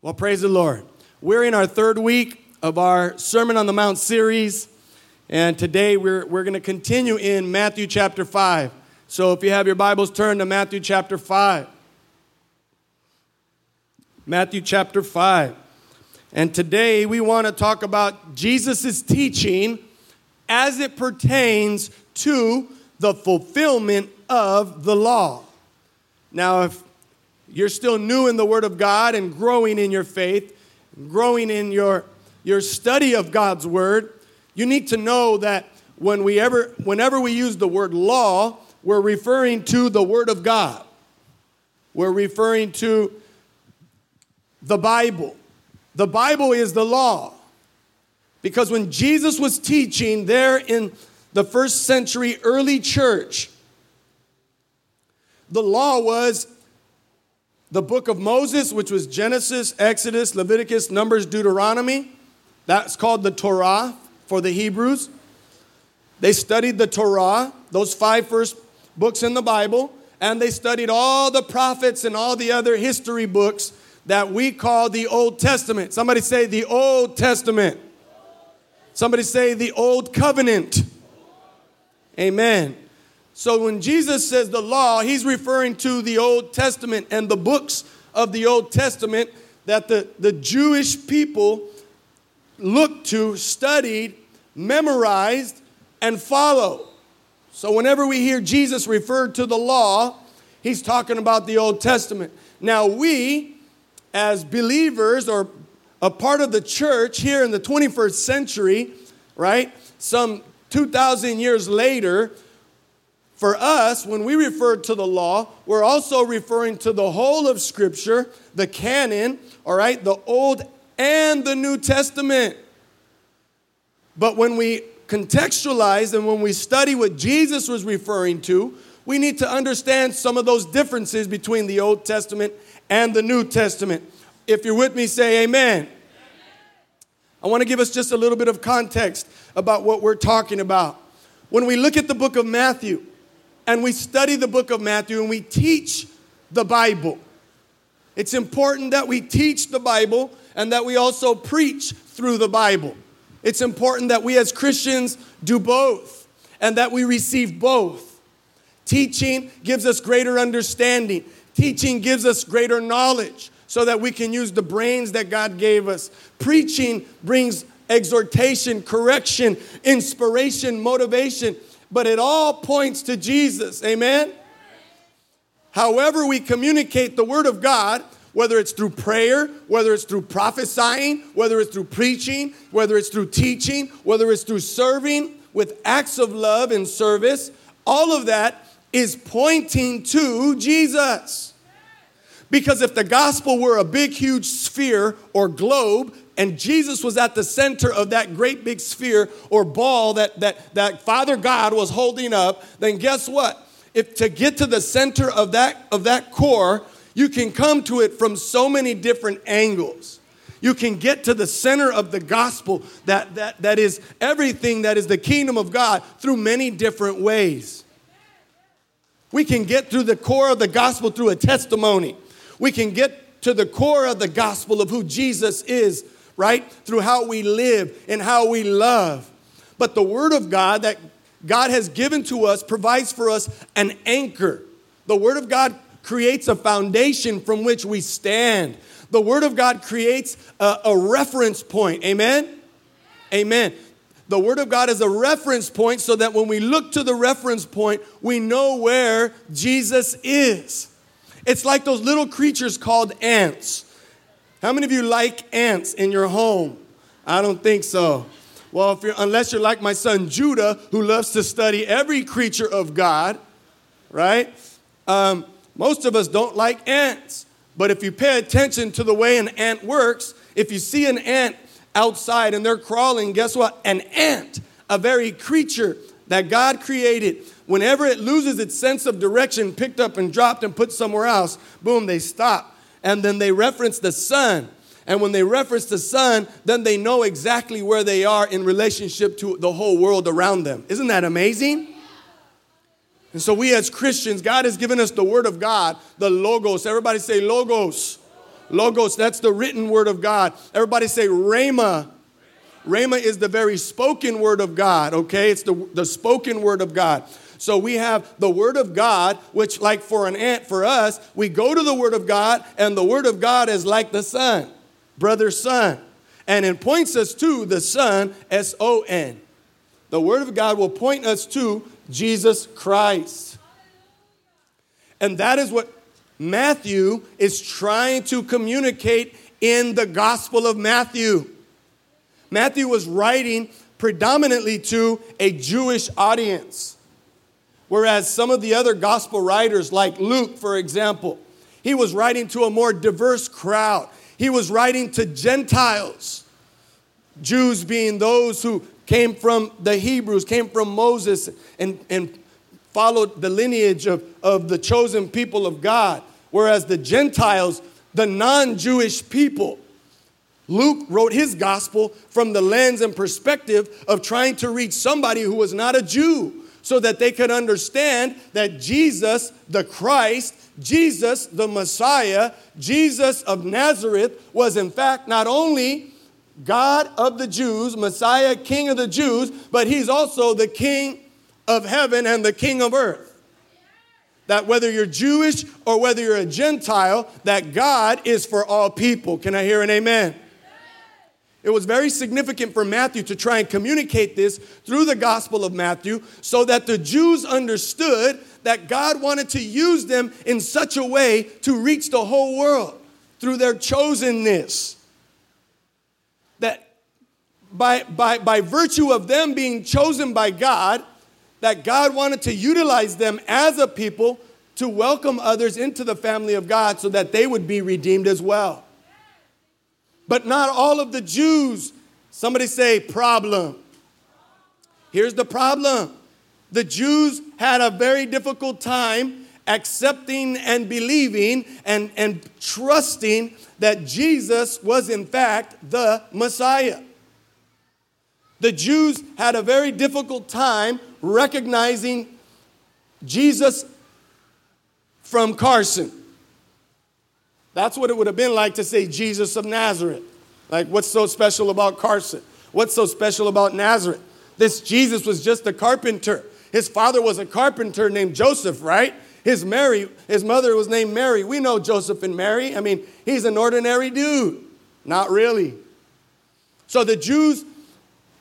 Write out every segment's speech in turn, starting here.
Well, praise the Lord. We're in our third week of our Sermon on the Mount series, and today we're, we're going to continue in Matthew chapter 5. So if you have your Bibles, turn to Matthew chapter 5. Matthew chapter 5. And today we want to talk about Jesus' teaching as it pertains to the fulfillment of the law. Now, if you're still new in the Word of God and growing in your faith, growing in your, your study of God's Word, you need to know that when we ever, whenever we use the word law, we're referring to the Word of God. We're referring to the Bible. The Bible is the law. Because when Jesus was teaching there in the first century early church, the law was the book of Moses, which was Genesis, Exodus, Leviticus, Numbers, Deuteronomy. That's called the Torah for the Hebrews. They studied the Torah, those five first books in the Bible, and they studied all the prophets and all the other history books that we call the Old Testament. Somebody say the Old Testament. Somebody say the Old Covenant. Amen. So when Jesus says the law, he's referring to the Old Testament and the books of the Old Testament that the, the Jewish people looked to, studied, memorized, and follow. So whenever we hear Jesus referred to the law, he's talking about the Old Testament. Now, we, as believers or a part of the church here in the 21st century, right, some 2,000 years later, for us, when we refer to the law, we're also referring to the whole of Scripture, the canon, all right, the Old and the New Testament. But when we contextualize and when we study what Jesus was referring to, we need to understand some of those differences between the Old Testament and the New Testament. If you're with me, say amen. I want to give us just a little bit of context about what we're talking about. When we look at the book of Matthew, and we study the book of Matthew and we teach the Bible. It's important that we teach the Bible and that we also preach through the Bible. It's important that we as Christians do both and that we receive both. Teaching gives us greater understanding, teaching gives us greater knowledge so that we can use the brains that God gave us. Preaching brings exhortation, correction, inspiration, motivation but it all points to Jesus. Amen? However, we communicate the Word of God, whether it's through prayer, whether it's through prophesying, whether it's through preaching, whether it's through teaching, whether it's through serving with acts of love and service, all of that is pointing to Jesus. Because if the gospel were a big, huge sphere or globe, and Jesus was at the center of that great big sphere or ball that, that, that Father God was holding up, then guess what? If to get to the center of that, of that core, you can come to it from so many different angles. You can get to the center of the gospel that, that, that is everything that is the kingdom of God through many different ways. We can get through the core of the gospel through a testimony. We can get to the core of the gospel of who Jesus is right? Through how we live and how we love. But the Word of God that God has given to us provides for us an anchor. The Word of God creates a foundation from which we stand. The Word of God creates a, a reference point. Amen? Amen. The Word of God is a reference point so that when we look to the reference point, we know where Jesus is. It's like those little creatures called ants. How many of you like ants in your home? I don't think so. Well, if you're, unless you're like my son Judah, who loves to study every creature of God, right? Um, most of us don't like ants. But if you pay attention to the way an ant works, if you see an ant outside and they're crawling, guess what? An ant, a very creature that God created, whenever it loses its sense of direction, picked up and dropped and put somewhere else, boom, they stop and then they reference the sun. And when they reference the sun, then they know exactly where they are in relationship to the whole world around them. Isn't that amazing? And so, we as Christians, God has given us the Word of God, the Logos. Everybody say Logos. Logos, that's the written word of God. Everybody say Rhema. Rhema is the very spoken word of God, okay? It's the, the spoken word of God. So we have the Word of God, which, like for an ant, for us, we go to the Word of God, and the Word of God is like the sun, brother, son. And it points us to the Son, S O N. The Word of God will point us to Jesus Christ. And that is what Matthew is trying to communicate in the Gospel of Matthew. Matthew was writing predominantly to a Jewish audience. Whereas some of the other gospel writers, like Luke, for example, he was writing to a more diverse crowd. He was writing to Gentiles, Jews being those who came from the Hebrews, came from Moses, and, and followed the lineage of, of the chosen people of God. Whereas the Gentiles, the non Jewish people, Luke wrote his gospel from the lens and perspective of trying to reach somebody who was not a Jew so that they could understand that Jesus, the Christ, Jesus, the Messiah, Jesus of Nazareth, was in fact not only God of the Jews, Messiah, King of the Jews, but he's also the King of heaven and the King of earth. That whether you're Jewish or whether you're a Gentile, that God is for all people. Can I hear an amen? It was very significant for Matthew to try and communicate this through the Gospel of Matthew so that the Jews understood that God wanted to use them in such a way to reach the whole world through their chosenness. That by, by, by virtue of them being chosen by God, that God wanted to utilize them as a people to welcome others into the family of God so that they would be redeemed as well but not all of the Jews. Somebody say, problem. Here's the problem the Jews had a very difficult time accepting and believing and, and trusting that Jesus was, in fact, the Messiah. The Jews had a very difficult time recognizing Jesus from Carson. That's what it would have been like to say Jesus of Nazareth. Like, what's so special about Carson? What's so special about Nazareth? This Jesus was just a carpenter. His father was a carpenter named Joseph, right? His Mary, his mother was named Mary. We know Joseph and Mary. I mean, he's an ordinary dude. Not really. So the Jews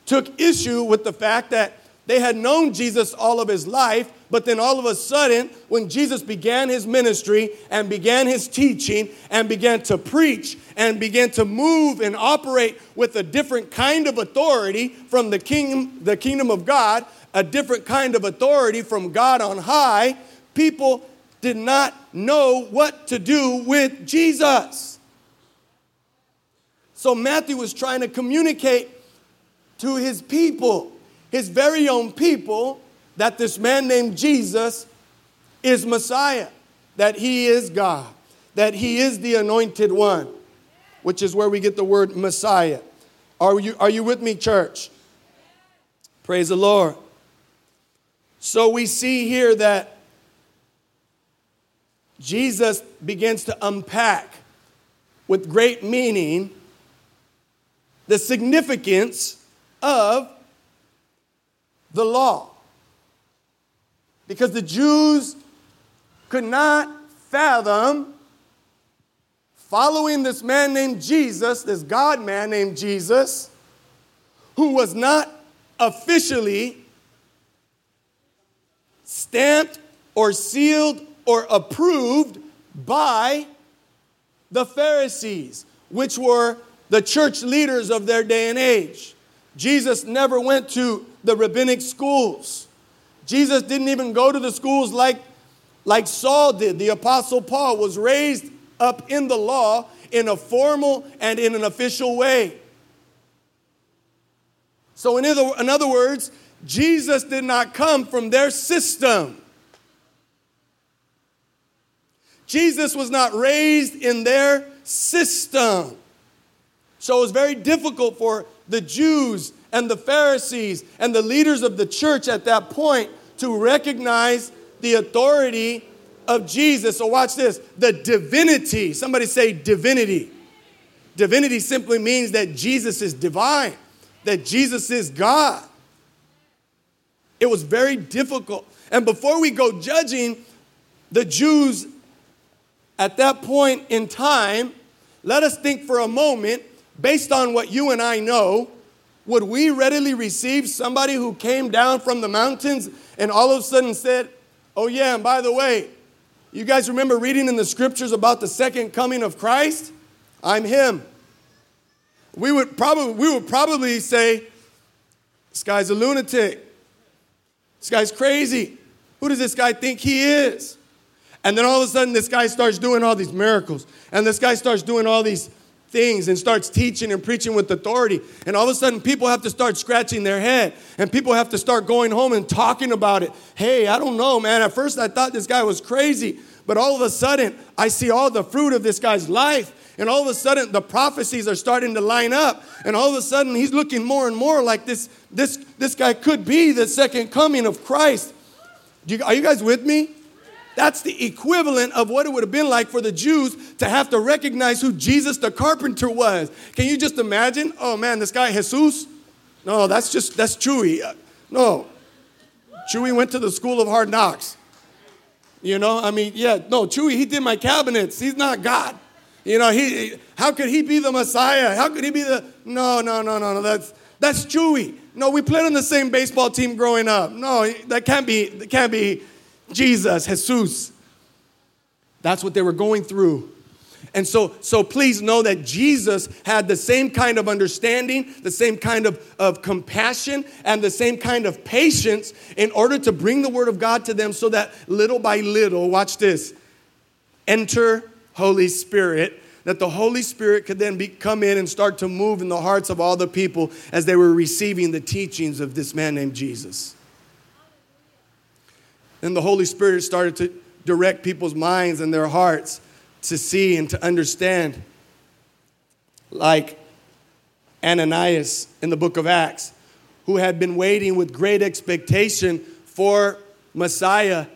took issue with the fact that they had known Jesus all of his life, but then all of a sudden, when Jesus began his ministry and began his teaching and began to preach and began to move and operate with a different kind of authority from the kingdom, the kingdom of God, a different kind of authority from God on high, people did not know what to do with Jesus. So Matthew was trying to communicate to his people his very own people that this man named Jesus is Messiah, that he is God, that he is the anointed one, which is where we get the word Messiah. Are you, are you with me, church? Praise the Lord. So we see here that Jesus begins to unpack with great meaning the significance of the law. Because the Jews could not fathom following this man named Jesus, this God man named Jesus, who was not officially stamped or sealed or approved by the Pharisees, which were the church leaders of their day and age. Jesus never went to the rabbinic schools. Jesus didn't even go to the schools like, like Saul did. The Apostle Paul was raised up in the law in a formal and in an official way. So, in other, in other words, Jesus did not come from their system. Jesus was not raised in their system. So it was very difficult for the Jews and the Pharisees and the leaders of the church at that point to recognize the authority of Jesus. So watch this the divinity. Somebody say divinity. Divinity simply means that Jesus is divine, that Jesus is God. It was very difficult. And before we go judging the Jews at that point in time, let us think for a moment, based on what you and I know, would we readily receive somebody who came down from the mountains and all of a sudden said, Oh, yeah, and by the way, you guys remember reading in the scriptures about the second coming of Christ? I'm him. We would probably, we would probably say, This guy's a lunatic. This guy's crazy. Who does this guy think he is? And then all of a sudden, this guy starts doing all these miracles. And this guy starts doing all these things and starts teaching and preaching with authority. And all of a sudden, people have to start scratching their head. And people have to start going home and talking about it. Hey, I don't know, man. At first, I thought this guy was crazy. But all of a sudden, I see all the fruit of this guy's life. And all of a sudden, the prophecies are starting to line up. And all of a sudden, he's looking more and more like this, this, this guy could be the second coming of Christ. You, are you guys with me? That's the equivalent of what it would have been like for the Jews to have to recognize who Jesus the carpenter was. Can you just imagine? Oh man, this guy Jesus? No, that's just that's Chewy. Uh, no. Chewy went to the school of hard knocks. You know, I mean, yeah, no, Chewy, he did my cabinets. He's not God. You know, he how could he be the Messiah? How could he be the No, no, no, no, no. That's that's Chewy. No, we played on the same baseball team growing up. No, that can't be that can't be Jesus, Jesus. That's what they were going through. And so, so please know that Jesus had the same kind of understanding, the same kind of, of compassion, and the same kind of patience in order to bring the word of God to them so that little by little, watch this, enter Holy Spirit, that the Holy Spirit could then be, come in and start to move in the hearts of all the people as they were receiving the teachings of this man named Jesus. Then the Holy Spirit started to direct people's minds and their hearts to see and to understand. Like Ananias in the book of Acts, who had been waiting with great expectation for Messiah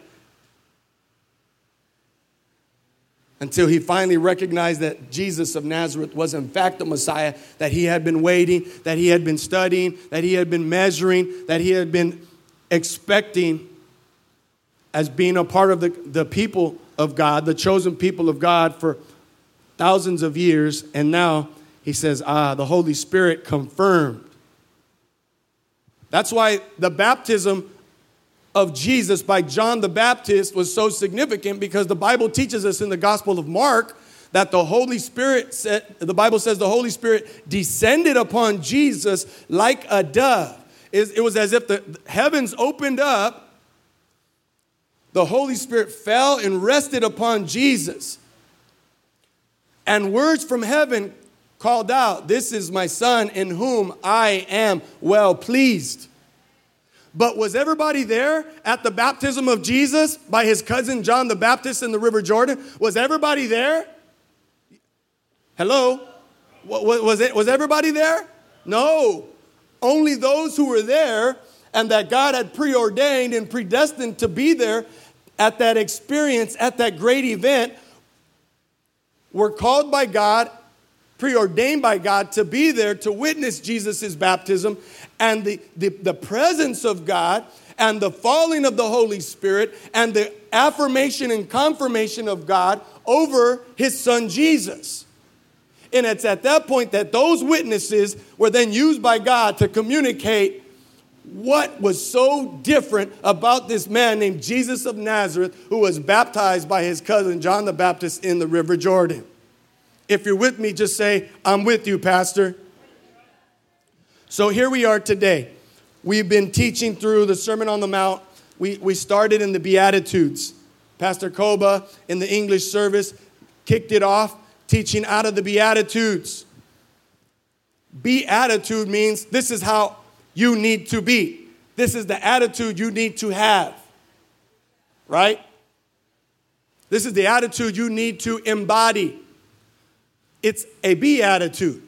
until he finally recognized that Jesus of Nazareth was in fact the Messiah, that he had been waiting, that he had been studying, that he had been measuring, that he had been expecting as being a part of the, the people of God, the chosen people of God for thousands of years. And now he says, ah, the Holy Spirit confirmed. That's why the baptism of Jesus by John the Baptist was so significant because the Bible teaches us in the Gospel of Mark that the Holy Spirit said, the Bible says the Holy Spirit descended upon Jesus like a dove. It was as if the heavens opened up the Holy Spirit fell and rested upon Jesus. And words from heaven called out, This is my son in whom I am well pleased. But was everybody there at the baptism of Jesus by his cousin John the Baptist in the River Jordan? Was everybody there? Hello? Was, it, was everybody there? No. Only those who were there and that God had preordained and predestined to be there at that experience, at that great event, were called by God, preordained by God to be there to witness Jesus' baptism and the, the, the presence of God and the falling of the Holy Spirit and the affirmation and confirmation of God over his son Jesus. And it's at that point that those witnesses were then used by God to communicate what was so different about this man named Jesus of Nazareth who was baptized by his cousin John the Baptist in the River Jordan? If you're with me, just say, I'm with you, Pastor. So here we are today. We've been teaching through the Sermon on the Mount. We, we started in the Beatitudes. Pastor Koba in the English service kicked it off, teaching out of the Beatitudes. Beatitude means this is how you need to be. This is the attitude you need to have. Right? This is the attitude you need to embody. It's a beatitude.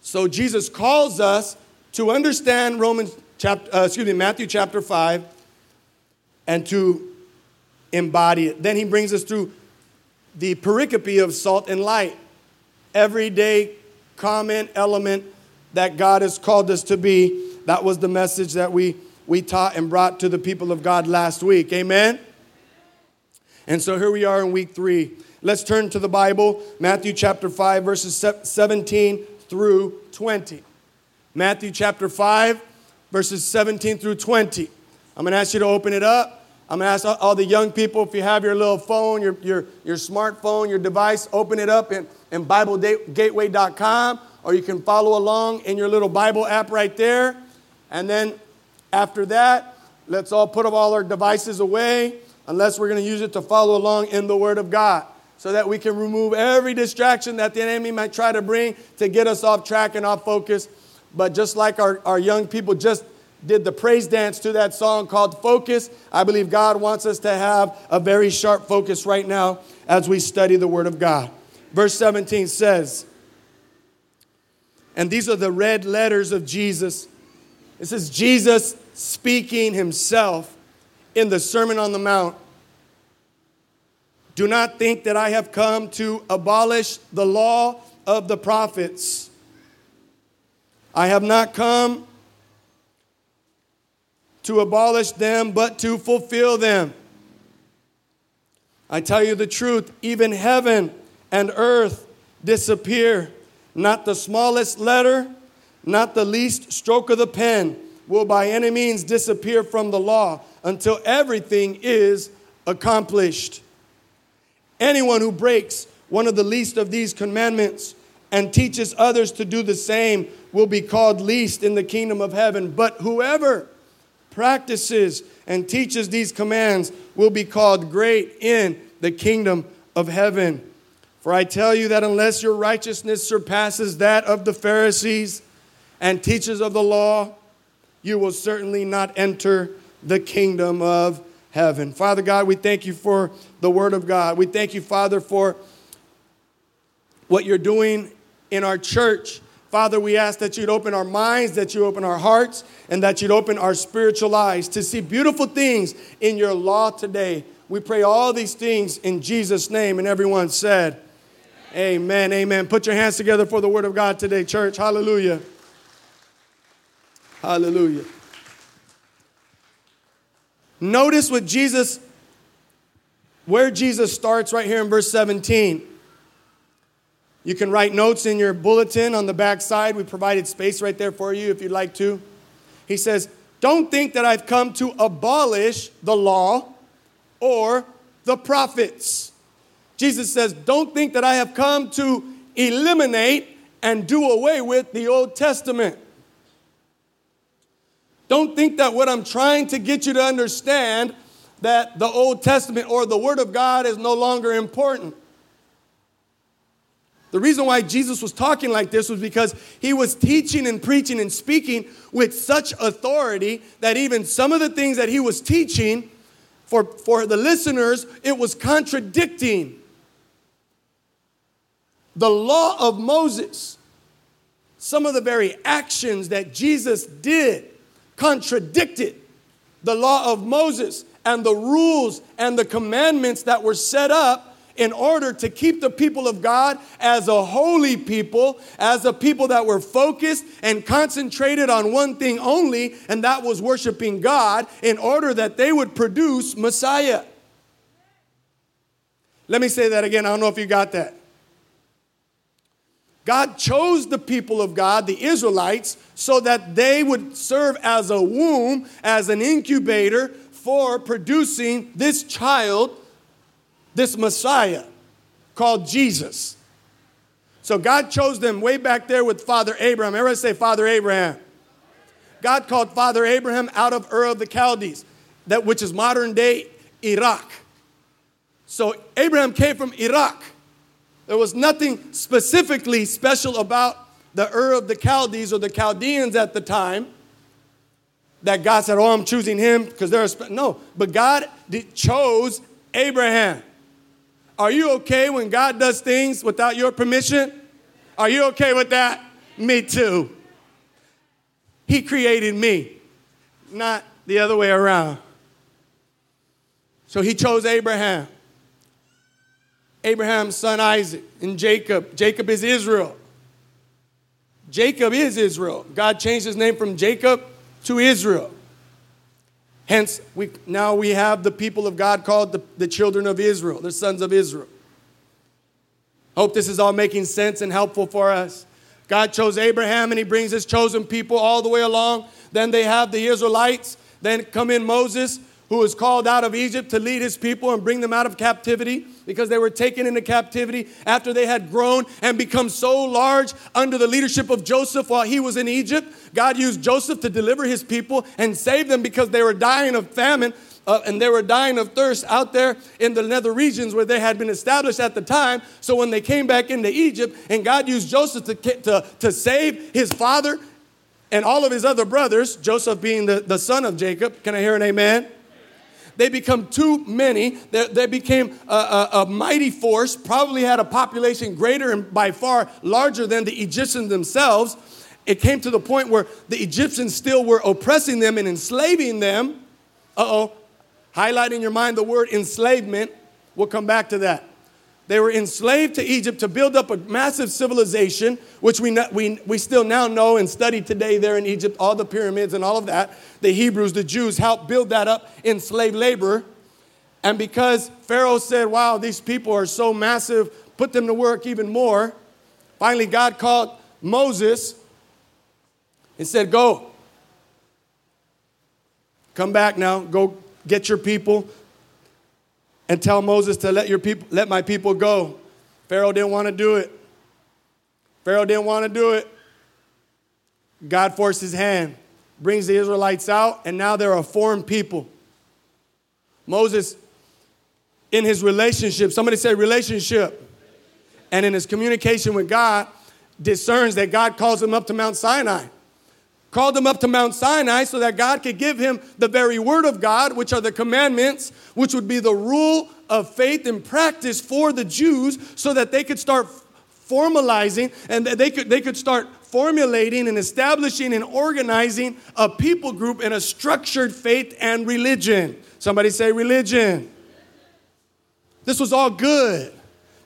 So Jesus calls us to understand Romans chapter, uh, excuse me, Matthew chapter 5 and to embody it. Then he brings us through the pericope of salt and light, everyday common element that God has called us to be. That was the message that we, we taught and brought to the people of God last week. Amen? And so here we are in week three. Let's turn to the Bible, Matthew chapter 5, verses 17 through 20. Matthew chapter 5, verses 17 through 20. I'm going to ask you to open it up. I'm going to ask all the young people if you have your little phone, your, your, your smartphone, your device, open it up in, in BibleGateway.com, or you can follow along in your little Bible app right there. And then after that, let's all put all our devices away, unless we're going to use it to follow along in the Word of God, so that we can remove every distraction that the enemy might try to bring to get us off track and off focus. But just like our, our young people just did the praise dance to that song called Focus. I believe God wants us to have a very sharp focus right now as we study the Word of God. Verse 17 says, and these are the red letters of Jesus. This is Jesus speaking himself in the Sermon on the Mount. Do not think that I have come to abolish the law of the prophets. I have not come to abolish them, but to fulfill them. I tell you the truth, even heaven and earth disappear. Not the smallest letter, not the least stroke of the pen will by any means disappear from the law until everything is accomplished. Anyone who breaks one of the least of these commandments and teaches others to do the same will be called least in the kingdom of heaven. But whoever practices and teaches these commands will be called great in the kingdom of heaven. For I tell you that unless your righteousness surpasses that of the Pharisees and teachers of the law, you will certainly not enter the kingdom of heaven. Father God, we thank you for the word of God. We thank you, Father, for what you're doing in our church. Father, we ask that you'd open our minds, that you open our hearts, and that you'd open our spiritual eyes to see beautiful things in your law today. We pray all these things in Jesus' name. And everyone said, Amen. Amen. Put your hands together for the word of God today, church. Hallelujah. Hallelujah. Notice what Jesus, where Jesus starts right here in verse 17. You can write notes in your bulletin on the back side. We provided space right there for you if you'd like to. He says, Don't think that I've come to abolish the law or the prophets. Jesus says, Don't think that I have come to eliminate and do away with the Old Testament. Don't think that what I'm trying to get you to understand that the Old Testament or the Word of God is no longer important. The reason why Jesus was talking like this was because he was teaching and preaching and speaking with such authority that even some of the things that he was teaching for, for the listeners, it was contradicting the law of Moses. Some of the very actions that Jesus did contradicted the law of Moses and the rules and the commandments that were set up in order to keep the people of God as a holy people, as a people that were focused and concentrated on one thing only, and that was worshiping God, in order that they would produce Messiah. Let me say that again. I don't know if you got that. God chose the people of God, the Israelites, so that they would serve as a womb, as an incubator for producing this child this Messiah called Jesus. So God chose them way back there with Father Abraham. Everybody say Father Abraham. God called Father Abraham out of Ur of the Chaldees, that which is modern day Iraq. So Abraham came from Iraq. There was nothing specifically special about the Ur of the Chaldees or the Chaldeans at the time that God said, "Oh, I'm choosing him because they're spe-. no." But God did, chose Abraham. Are you okay when God does things without your permission? Are you okay with that? Me too. He created me, not the other way around. So he chose Abraham. Abraham's son Isaac and Jacob. Jacob is Israel. Jacob is Israel. God changed his name from Jacob to Israel. Hence, we, now we have the people of God called the, the children of Israel, the sons of Israel. Hope this is all making sense and helpful for us. God chose Abraham and he brings his chosen people all the way along. Then they have the Israelites. Then come in Moses, who was called out of Egypt to lead his people and bring them out of captivity because they were taken into captivity after they had grown and become so large under the leadership of Joseph while he was in Egypt. God used Joseph to deliver his people and save them because they were dying of famine. Uh, and they were dying of thirst out there in the nether regions where they had been established at the time. So when they came back into Egypt, and God used Joseph to, to, to save his father and all of his other brothers, Joseph being the, the son of Jacob. Can I hear an amen? They become too many. They, they became a, a, a, mighty force, probably had a population greater and by far larger than the Egyptians themselves. It came to the point where the Egyptians still were oppressing them and enslaving them. Uh oh. Highlight in your mind the word enslavement. We'll come back to that. They were enslaved to Egypt to build up a massive civilization, which we, we, we still now know and study today there in Egypt, all the pyramids and all of that. The Hebrews, the Jews, helped build that up in slave labor. And because Pharaoh said, Wow, these people are so massive, put them to work even more, finally God called Moses and said, Go. Come back now. Go get your people and tell Moses to let your people let my people go. Pharaoh didn't want to do it. Pharaoh didn't want to do it. God forced his hand, brings the Israelites out, and now they're a foreign people. Moses, in his relationship, somebody say relationship, and in his communication with God, discerns that God calls him up to Mount Sinai called him up to Mount Sinai so that God could give him the very word of God, which are the commandments, which would be the rule of faith and practice for the Jews so that they could start formalizing and they could, they could start formulating and establishing and organizing a people group in a structured faith and religion. Somebody say religion. This was all good.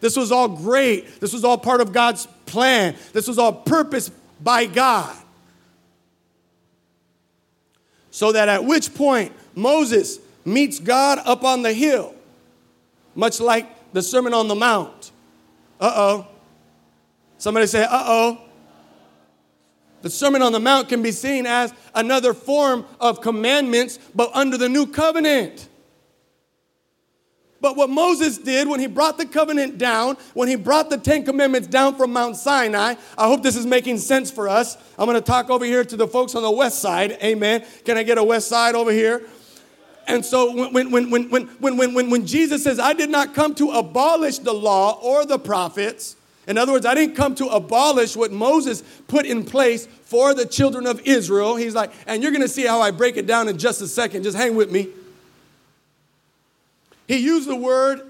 This was all great. This was all part of God's plan. This was all purpose by God. So that at which point Moses meets God up on the hill, much like the Sermon on the Mount. Uh oh. Somebody say, uh oh. The Sermon on the Mount can be seen as another form of commandments, but under the new covenant. But what Moses did when he brought the covenant down, when he brought the Ten Commandments down from Mount Sinai, I hope this is making sense for us. I'm going to talk over here to the folks on the west side. Amen. Can I get a west side over here? And so when, when, when, when, when, when, when, when Jesus says, I did not come to abolish the law or the prophets, in other words, I didn't come to abolish what Moses put in place for the children of Israel. He's like, and you're going to see how I break it down in just a second. Just hang with me. He used the word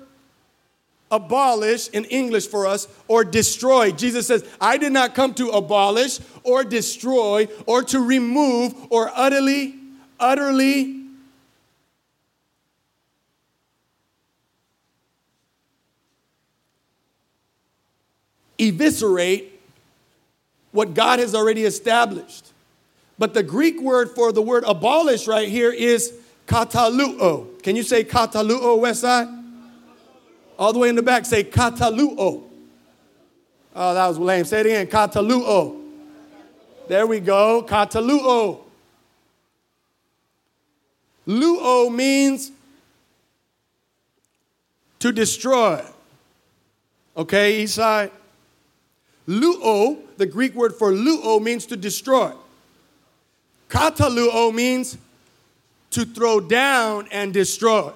abolish in English for us or destroy. Jesus says, I did not come to abolish or destroy or to remove or utterly, utterly eviscerate what God has already established. But the Greek word for the word abolish right here is Kataluo. Can you say kataluo, West Side? All the way in the back, say kataluo. Oh, that was lame. Say it again, kataluo. There we go, kataluo. Luo means to destroy. Okay, east side. Luo, the Greek word for luo means to destroy. Kataluo means to throw down and destroy.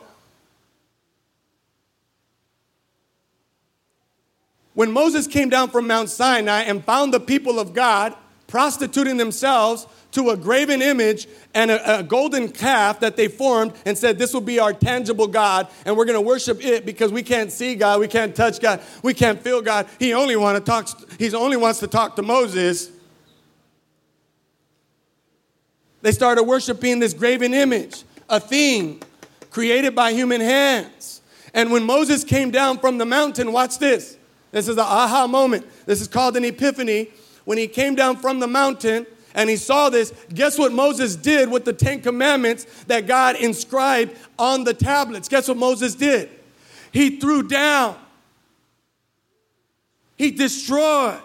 When Moses came down from Mount Sinai and found the people of God prostituting themselves to a graven image and a, a, golden calf that they formed and said, This will be our tangible God, and we're going to worship it because we can't see God, we can't touch God, we can't feel God. He only, want to talk, he only wants to talk to Moses. They started worshiping this graven image, a thing created by human hands. And when Moses came down from the mountain, watch this. This is the aha moment. This is called an epiphany. When he came down from the mountain and he saw this, guess what Moses did with the Ten Commandments that God inscribed on the tablets? Guess what Moses did? He threw down, he destroyed.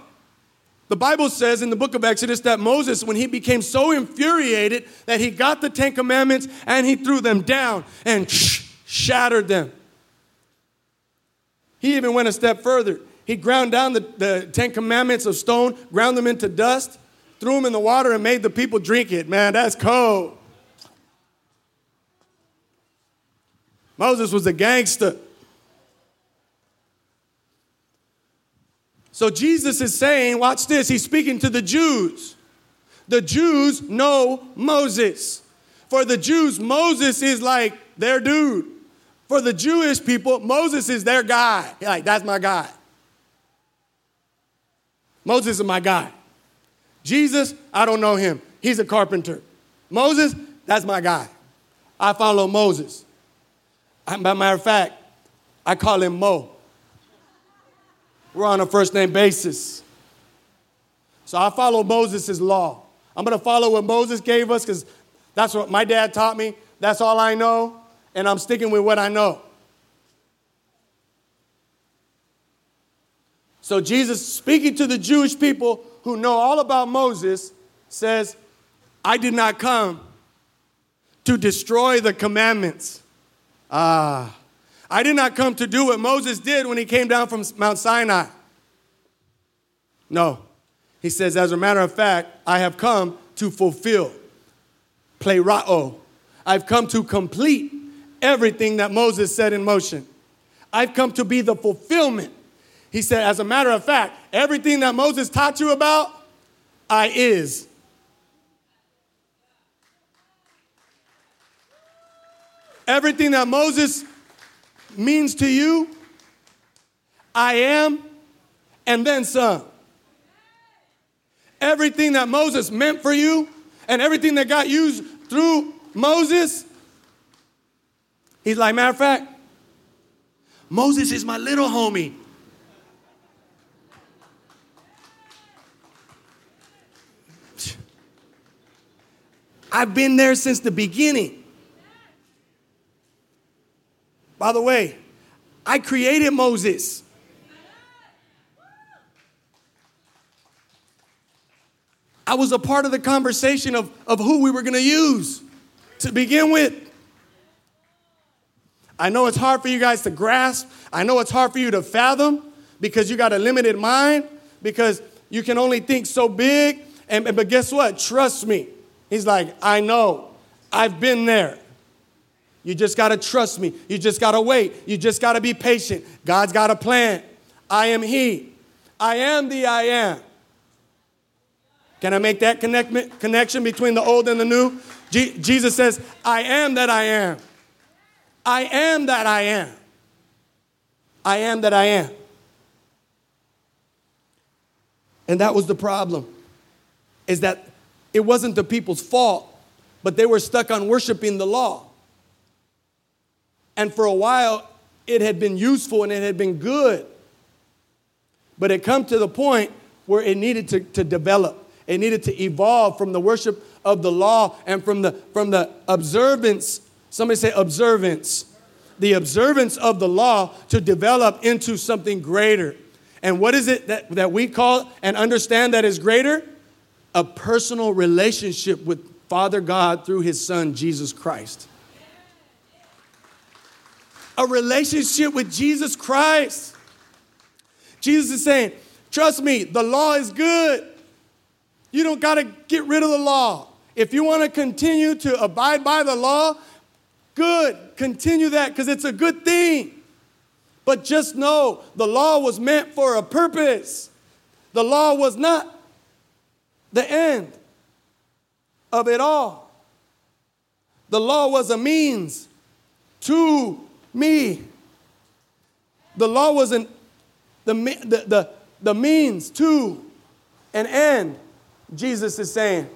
The Bible says in the book of Exodus that Moses, when he became so infuriated that he got the Ten Commandments and he threw them down and shattered them. He even went a step further. He ground down the, the Ten Commandments of stone, ground them into dust, threw them in the water, and made the people drink it. Man, that's cold. Moses was a gangster. So Jesus is saying, watch this, he's speaking to the Jews. The Jews know Moses. For the Jews, Moses is like their dude. For the Jewish people, Moses is their guy. Like, that's my guy. Moses is my guy. Jesus, I don't know him. He's a carpenter. Moses, that's my guy. I follow Moses. By matter of fact, I call him Mo. We're on a first name basis. So I follow Moses' law. I'm going to follow what Moses gave us because that's what my dad taught me. That's all I know. And I'm sticking with what I know. So Jesus, speaking to the Jewish people who know all about Moses, says, I did not come to destroy the commandments. Ah. I did not come to do what Moses did when he came down from Mount Sinai. No. He says, as a matter of fact, I have come to fulfill, plerao. I've come to complete everything that Moses set in motion. I've come to be the fulfillment. He said, as a matter of fact, everything that Moses taught you about, I is. Everything that Moses means to you, I am, and then some. Everything that Moses meant for you and everything that got used through Moses, he's like, matter of fact, Moses is my little homie. I've been there since the beginning. By the way, I created Moses. I was a part of the conversation of, of who we were going to use to begin with. I know it's hard for you guys to grasp. I know it's hard for you to fathom because you got a limited mind, because you can only think so big. And, but guess what? Trust me. He's like, I know. I've been there. You just got to trust me. You just got to wait. You just got to be patient. God's got a plan. I am He. I am the I am. Can I make that connect, connection between the old and the new? Jesus says, I am that I am. I am that I am. I am that I am. And that was the problem, is that it wasn't the people's fault, but they were stuck on worshiping the law. And for a while, it had been useful and it had been good. But it come to the point where it needed to, to develop. It needed to evolve from the worship of the law and from the, from the observance. Somebody say observance. The observance of the law to develop into something greater. And what is it that, that we call and understand that is greater? A personal relationship with Father God through His Son, Jesus Christ a relationship with Jesus Christ. Jesus is saying, Trust me, the law is good. You don't got to get rid of the law. If you want to continue to abide by the law, good, continue that because it's a good thing. But just know the law was meant for a purpose. The law was not the end of it all. The law was a means to me. The law wasn't the, the, the, the means to an end, Jesus is saying.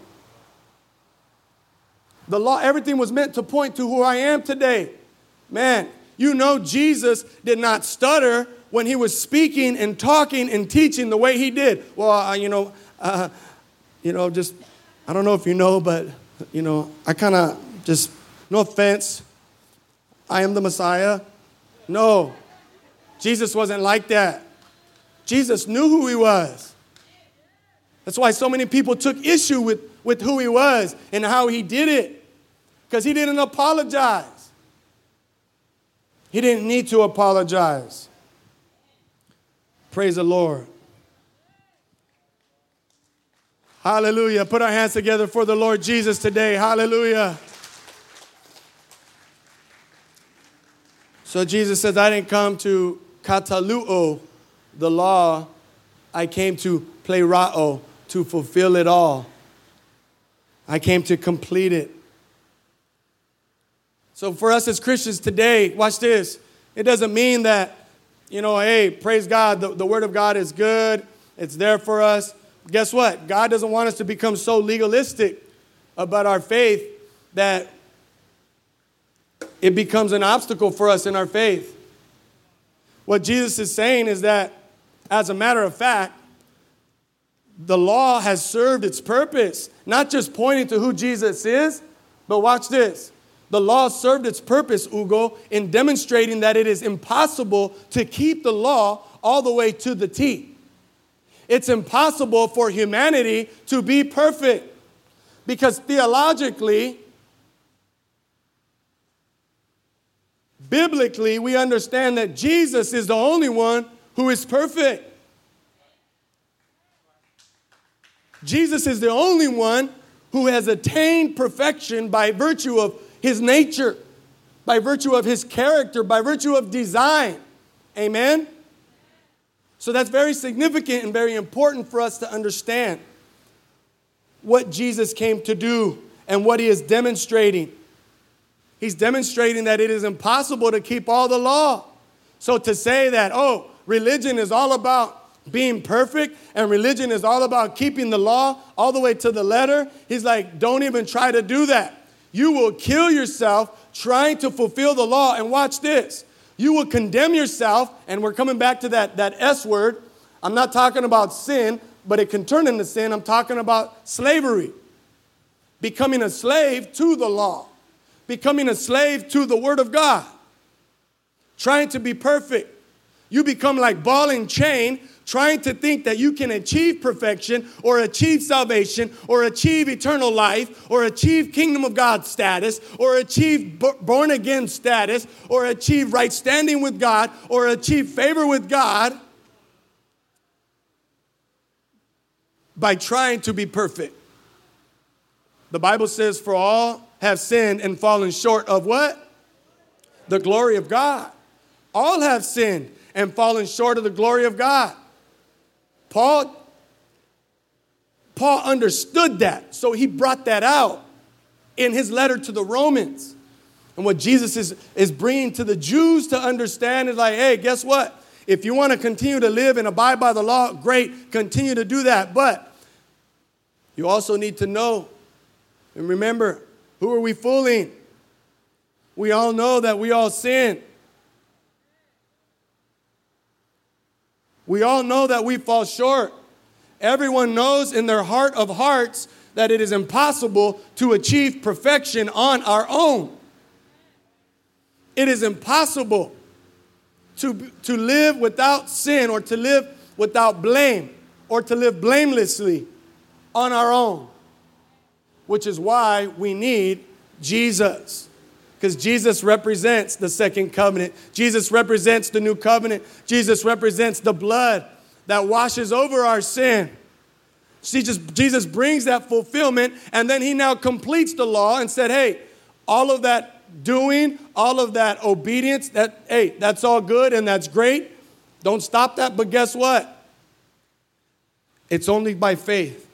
The law, everything was meant to point to who I am today. Man, you know Jesus did not stutter when he was speaking and talking and teaching the way he did. Well, you know, uh, you know, just I don't know if you know, but you know, I kind of just no offense. I am the Messiah. No, Jesus wasn't like that. Jesus knew who he was. That's why so many people took issue with, with who he was and how he did it, because he didn't apologize. He didn't need to apologize. Praise the Lord. Hallelujah. Put our hands together for the Lord Jesus today. Hallelujah. So Jesus says, I didn't come to kataluo, the law. I came to play plerao, to fulfill it all. I came to complete it. So for us as Christians today, watch this. It doesn't mean that, you know, hey, praise God, the, the Word of God is good, it's there for us. Guess what? God doesn't want us to become so legalistic about our faith that it becomes an obstacle for us in our faith. What Jesus is saying is that, as a matter of fact, the law has served its purpose, not just pointing to who Jesus is, but watch this the law served its purpose, Ugo, in demonstrating that it is impossible to keep the law all the way to the T. It's impossible for humanity to be perfect because theologically, biblically, we understand that Jesus is the only one who is perfect. Jesus is the only one who has attained perfection by virtue of his nature, by virtue of his character, by virtue of design. Amen? So that's very significant and very important for us to understand what Jesus came to do and what he is demonstrating. He's demonstrating that it is impossible to keep all the law. So to say that, oh, religion is all about being perfect and religion is all about keeping the law all the way to the letter, he's like, don't even try to do that. You will kill yourself trying to fulfill the law. And watch this you will condemn yourself, and we're coming back to that, that S word. I'm not talking about sin, but it can turn into sin. I'm talking about slavery. Becoming a slave to the law, becoming a slave to the Word of God, trying to be perfect. You become like ball and chain, trying to think that you can achieve perfection or achieve salvation or achieve eternal life or achieve kingdom of God status or achieve born again status or achieve right standing with God or achieve favor with God by trying to be perfect. The Bible says, For all have sinned and fallen short of what? The glory of God. All have sinned and fallen short of the glory of God. Paul, Paul understood that, so he brought that out in his letter to the Romans. And what Jesus is, is bringing to the Jews to understand is like, hey, guess what? If you want to continue to live and abide by the law, great, continue to do that. But you also need to know and remember who are we fooling? We all know that we all sin. We all know that we fall short. Everyone knows in their heart of hearts that it is impossible to achieve perfection on our own. It is impossible to, to live without sin or to live without blame or to live blamelessly on our own, which is why we need Jesus because Jesus represents the second covenant. Jesus represents the new covenant. Jesus represents the blood that washes over our sin. Jesus, Jesus brings that fulfillment, and then he now completes the law and said, Hey, all of that doing, all of that obedience, that, hey, that's all good and that's great. Don't stop that, but guess what? It's only by faith.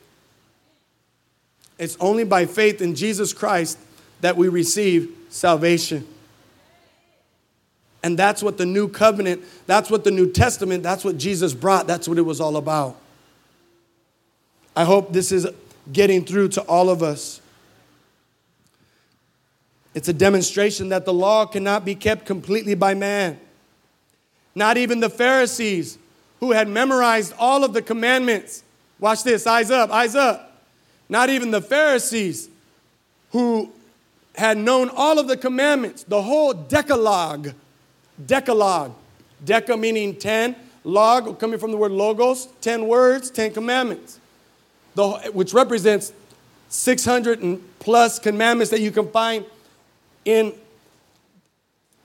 It's only by faith in Jesus Christ that we receive salvation. And that's what the new covenant, that's what the New Testament, that's what Jesus brought, that's what it was all about. I hope this is getting through to all of us. It's a demonstration that the law cannot be kept completely by man. Not even the Pharisees, who had memorized all of the commandments. Watch this, eyes up, eyes up. Not even the Pharisees, who had known all of the commandments, the whole Decalogue. Decalogue. Deca meaning 10, log coming from the word logos, 10 words, 10 commandments, the, which represents 600 and plus commandments that you can find in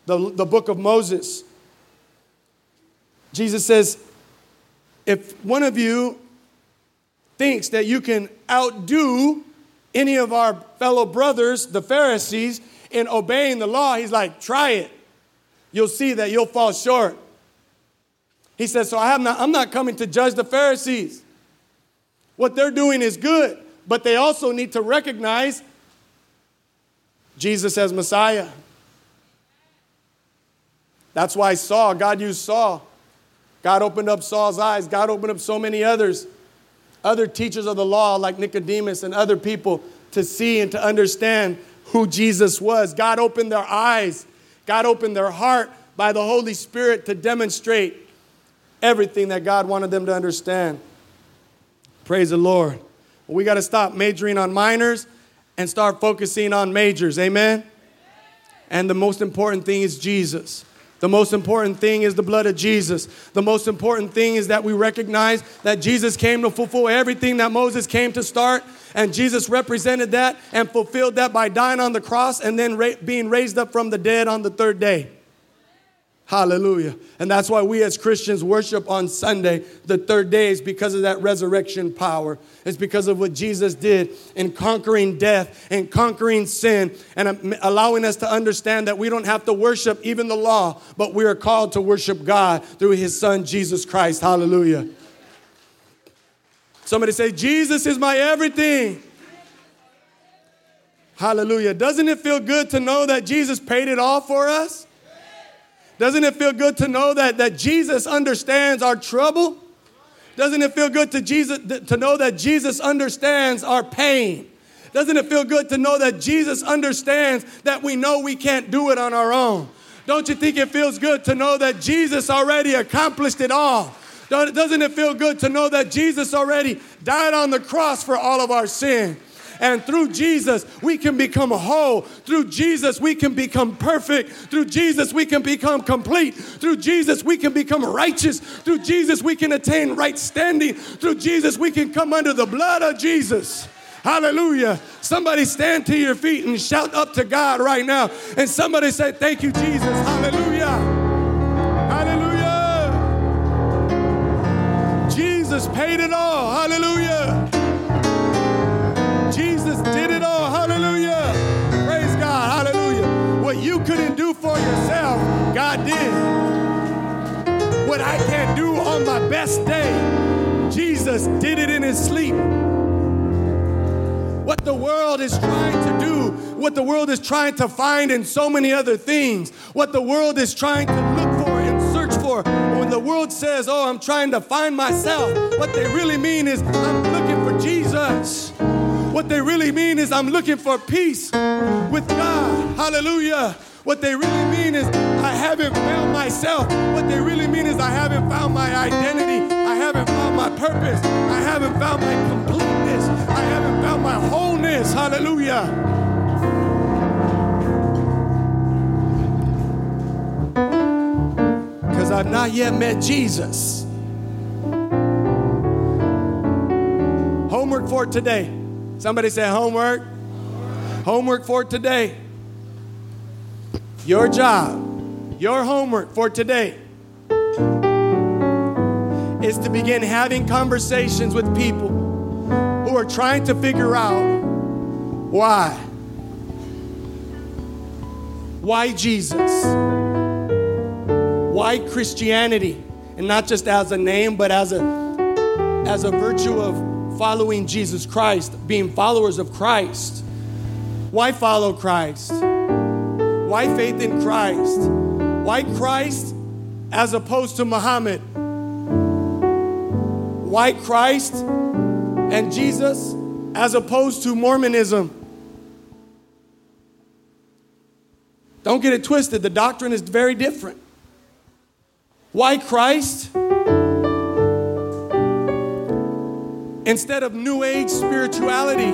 the, the book of Moses. Jesus says, if one of you thinks that you can outdo any of our fellow brothers, the Pharisees, in obeying the law, he's like, try it. You'll see that you'll fall short. He says, So I have not, I'm not coming to judge the Pharisees. What they're doing is good, but they also need to recognize Jesus as Messiah. That's why Saul, God used Saul. God opened up Saul's eyes. God opened up so many others, other teachers of the law like Nicodemus and other people to see and to understand who Jesus was. God opened their eyes. God opened their heart by the Holy Spirit to demonstrate everything that God wanted them to understand. Praise the Lord. We got to stop majoring on minors and start focusing on majors. Amen? And the most important thing is Jesus. The most important thing is the blood of Jesus. The most important thing is that we recognize that Jesus came to fulfill everything that Moses came to start, and Jesus represented that and fulfilled that by dying on the cross and then ra- being raised up from the dead on the third day. Hallelujah. And that's why we as Christians worship on Sunday, the third day, is because of that resurrection power. It's because of what Jesus did in conquering death and conquering sin and um, allowing us to understand that we don't have to worship even the law, but we are called to worship God through his son, Jesus Christ. Hallelujah. Somebody say, Jesus is my everything. Hallelujah. Doesn't it feel good to know that Jesus paid it all for us? Doesn't it feel good to know that, that Jesus understands our trouble? Doesn't it feel good to, Jesus, to know that Jesus understands our pain? Doesn't it feel good to know that Jesus understands that we know we can't do it on our own? Don't you think it feels good to know that Jesus already accomplished it all? Doesn't it feel good to know that Jesus already died on the cross for all of our sin? And through Jesus, we can become whole. Through Jesus, we can become perfect. Through Jesus, we can become complete. Through Jesus, we can become righteous. Through Jesus, we can attain right standing. Through Jesus, we can come under the blood of Jesus. Hallelujah. Somebody stand to your feet and shout up to God right now. And somebody say, Thank you, Jesus. Hallelujah. Hallelujah. Jesus paid it all. Hallelujah. What you couldn't do for yourself, God did. What I can't do on my best day, Jesus did it in his sleep. What the world is trying to do, what the world is trying to find in so many other things, what the world is trying to look for and search for. When the world says, Oh, I'm trying to find myself, what they really mean is, I'm looking for Jesus. What they really mean is, I'm looking for peace with God. Hallelujah. What they really mean is, I haven't found myself. What they really mean is, I haven't found my identity. I haven't found my purpose. I haven't found my completeness. I haven't found my wholeness. Hallelujah. Because I've not yet met Jesus. Homework for today. Somebody say homework. Homework for today. Your job, your homework for today is to begin having conversations with people who are trying to figure out why. Why Jesus? Why Christianity? And not just as a name, but as a as a virtue of following Jesus Christ, being followers of Christ. Why follow Christ? Why faith in Christ? Why Christ as opposed to Muhammad? Why Christ and Jesus as opposed to Mormonism? Don't get it twisted. The doctrine is very different. Why Christ? Instead of New Age spirituality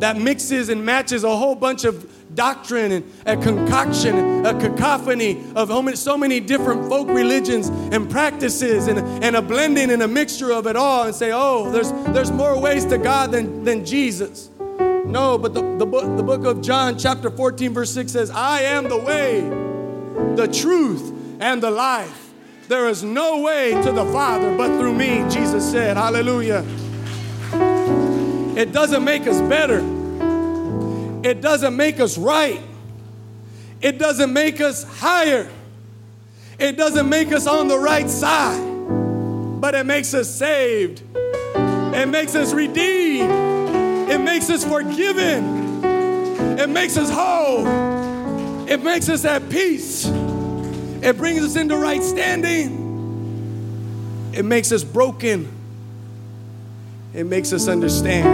that mixes and matches a whole bunch of doctrine and a concoction, a cacophony of so many different folk religions and practices and, and a blending and a mixture of it all and say, oh, there's, there's more ways to God than, than Jesus. No, but the, the, book, the book of John, chapter 14, verse 6 says, I am the way, the truth, and the life. There is no way to the Father but through me, Jesus said. Hallelujah. It doesn't make us better. It doesn't make us right. It doesn't make us higher. It doesn't make us on the right side. But it makes us saved. It makes us redeemed. It makes us forgiven. It makes us whole. It makes us at peace. It brings us into right standing. It makes us broken. It makes us understand.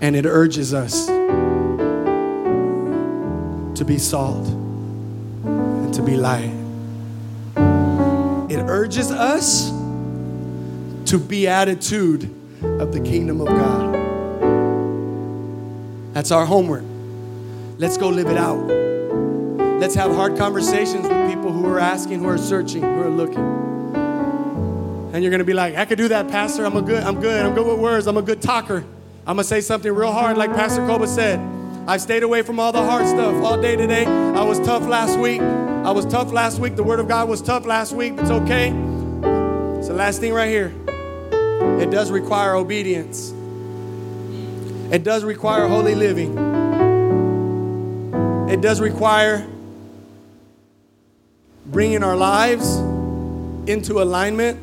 And it urges us to be salt and to be light. It urges us to be attitude of the kingdom of God. That's our homework. Let's go live it out. Let's have hard conversations with people who are asking, who are searching, who are looking. And you're gonna be like, I could do that, Pastor. I'm a good, I'm good, I'm good with words, I'm a good talker. I'm gonna say something real hard, like Pastor Koba said. I stayed away from all the hard stuff all day today. I was tough last week. I was tough last week. The Word of God was tough last week. It's okay. It's the last thing right here. It does require obedience, it does require holy living, it does require bringing our lives into alignment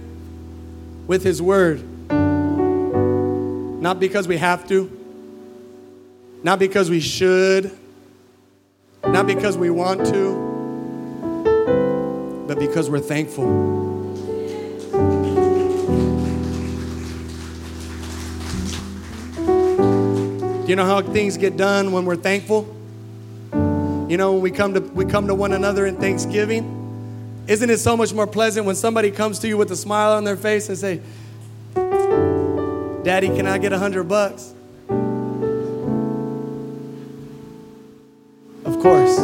with His Word. Not because we have to, not because we should, not because we want to, but because we're thankful. Do you know how things get done when we're thankful? You know, when we come to we come to one another in thanksgiving, isn't it so much more pleasant when somebody comes to you with a smile on their face and say, Daddy, can I get a hundred bucks? Of course.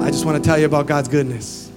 I just want to tell you about God's goodness.